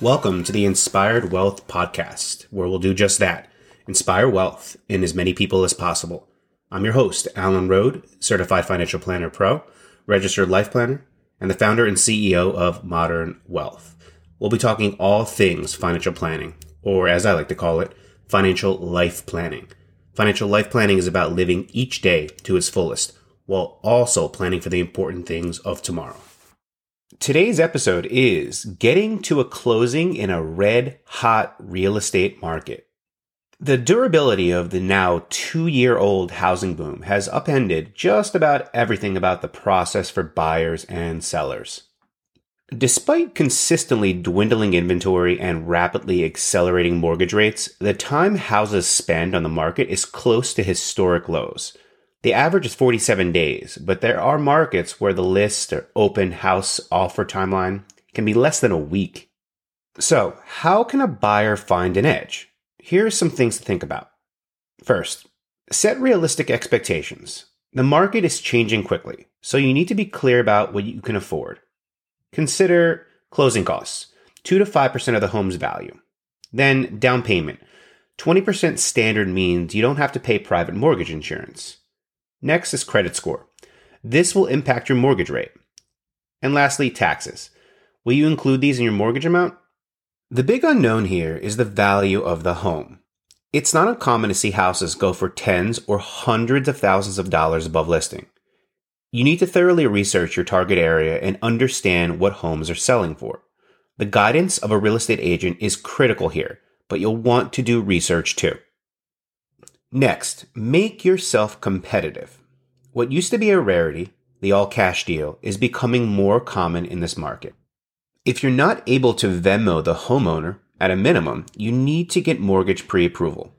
Welcome to the Inspired Wealth Podcast, where we'll do just that inspire wealth in as many people as possible. I'm your host, Alan Rode, Certified Financial Planner Pro, Registered Life Planner, and the founder and CEO of Modern Wealth. We'll be talking all things financial planning, or as I like to call it, financial life planning. Financial life planning is about living each day to its fullest, while also planning for the important things of tomorrow. Today's episode is getting to a closing in a red hot real estate market. The durability of the now two year old housing boom has upended just about everything about the process for buyers and sellers. Despite consistently dwindling inventory and rapidly accelerating mortgage rates, the time houses spend on the market is close to historic lows. The average is 47 days, but there are markets where the list or open house offer timeline can be less than a week. So, how can a buyer find an edge? Here are some things to think about. First, set realistic expectations. The market is changing quickly, so you need to be clear about what you can afford. Consider closing costs, 2 to 5% of the home's value. Then, down payment. 20% standard means you don't have to pay private mortgage insurance. Next is credit score. This will impact your mortgage rate. And lastly, taxes. Will you include these in your mortgage amount? The big unknown here is the value of the home. It's not uncommon to see houses go for tens or hundreds of thousands of dollars above listing. You need to thoroughly research your target area and understand what homes are selling for. The guidance of a real estate agent is critical here, but you'll want to do research too. Next, make yourself competitive. What used to be a rarity, the all cash deal, is becoming more common in this market. If you're not able to Venmo the homeowner, at a minimum, you need to get mortgage pre approval.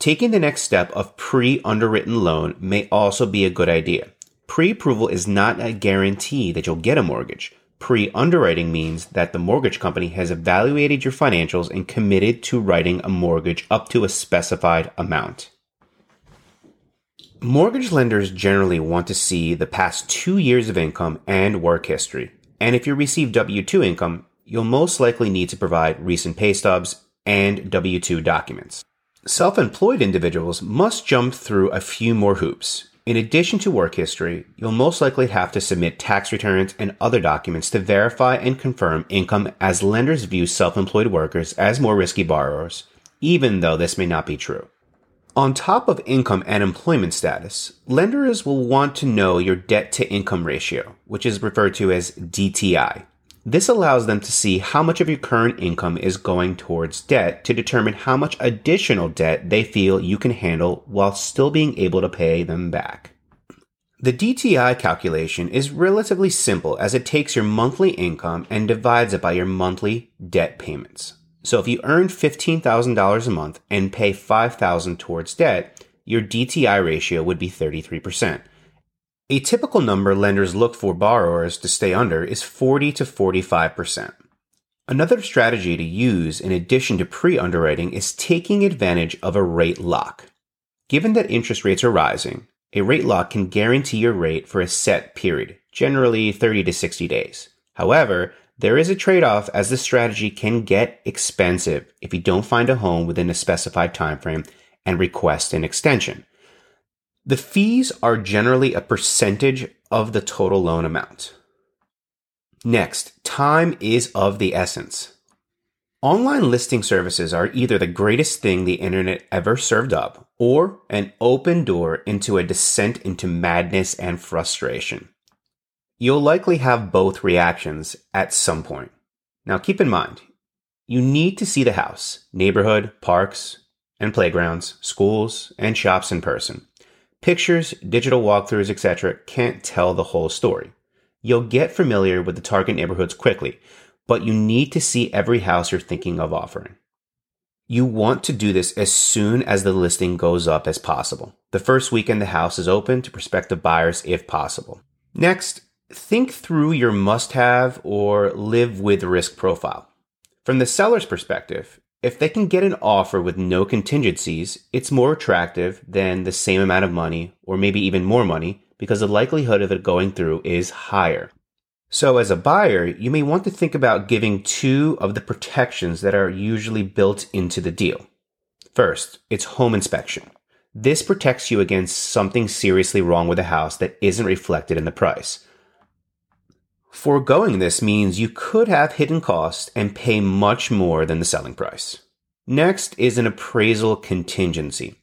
Taking the next step of pre underwritten loan may also be a good idea. Pre approval is not a guarantee that you'll get a mortgage. Pre underwriting means that the mortgage company has evaluated your financials and committed to writing a mortgage up to a specified amount. Mortgage lenders generally want to see the past two years of income and work history. And if you receive W 2 income, you'll most likely need to provide recent pay stubs and W 2 documents. Self employed individuals must jump through a few more hoops. In addition to work history, you'll most likely have to submit tax returns and other documents to verify and confirm income as lenders view self employed workers as more risky borrowers, even though this may not be true. On top of income and employment status, lenders will want to know your debt to income ratio, which is referred to as DTI. This allows them to see how much of your current income is going towards debt to determine how much additional debt they feel you can handle while still being able to pay them back. The DTI calculation is relatively simple as it takes your monthly income and divides it by your monthly debt payments. So if you earn $15,000 a month and pay 5,000 towards debt, your DTI ratio would be 33%. A typical number lenders look for borrowers to stay under is 40 to 45%. Another strategy to use in addition to pre-underwriting is taking advantage of a rate lock. Given that interest rates are rising, a rate lock can guarantee your rate for a set period, generally 30 to 60 days. However, there is a trade off as this strategy can get expensive if you don't find a home within a specified time frame and request an extension. The fees are generally a percentage of the total loan amount. Next, time is of the essence. Online listing services are either the greatest thing the internet ever served up or an open door into a descent into madness and frustration. You'll likely have both reactions at some point. Now keep in mind, you need to see the house, neighborhood, parks, and playgrounds, schools, and shops in person. Pictures, digital walkthroughs, etc. can't tell the whole story. You'll get familiar with the target neighborhoods quickly, but you need to see every house you're thinking of offering. You want to do this as soon as the listing goes up as possible. The first weekend the house is open to prospective buyers if possible. Next, think through your must have or live with risk profile. From the seller's perspective, if they can get an offer with no contingencies, it's more attractive than the same amount of money or maybe even more money because the likelihood of it going through is higher. So, as a buyer, you may want to think about giving two of the protections that are usually built into the deal. First, it's home inspection. This protects you against something seriously wrong with the house that isn't reflected in the price. Foregoing this means you could have hidden costs and pay much more than the selling price. Next is an appraisal contingency.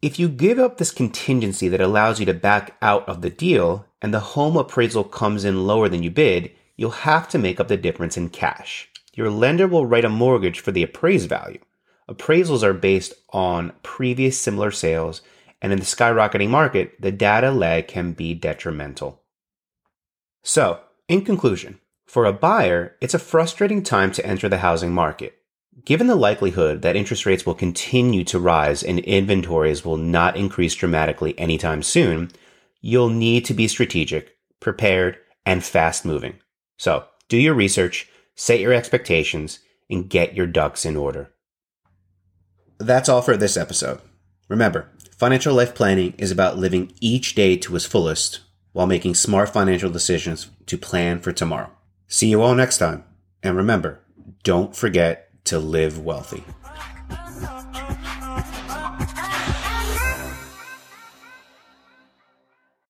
If you give up this contingency that allows you to back out of the deal and the home appraisal comes in lower than you bid, you'll have to make up the difference in cash. Your lender will write a mortgage for the appraised value. Appraisals are based on previous similar sales, and in the skyrocketing market, the data lag can be detrimental. So, in conclusion, for a buyer, it's a frustrating time to enter the housing market. Given the likelihood that interest rates will continue to rise and inventories will not increase dramatically anytime soon, you'll need to be strategic, prepared, and fast moving. So, do your research, set your expectations, and get your ducks in order. That's all for this episode. Remember, financial life planning is about living each day to its fullest while making smart financial decisions to plan for tomorrow. See you all next time. And remember, don't forget to live wealthy.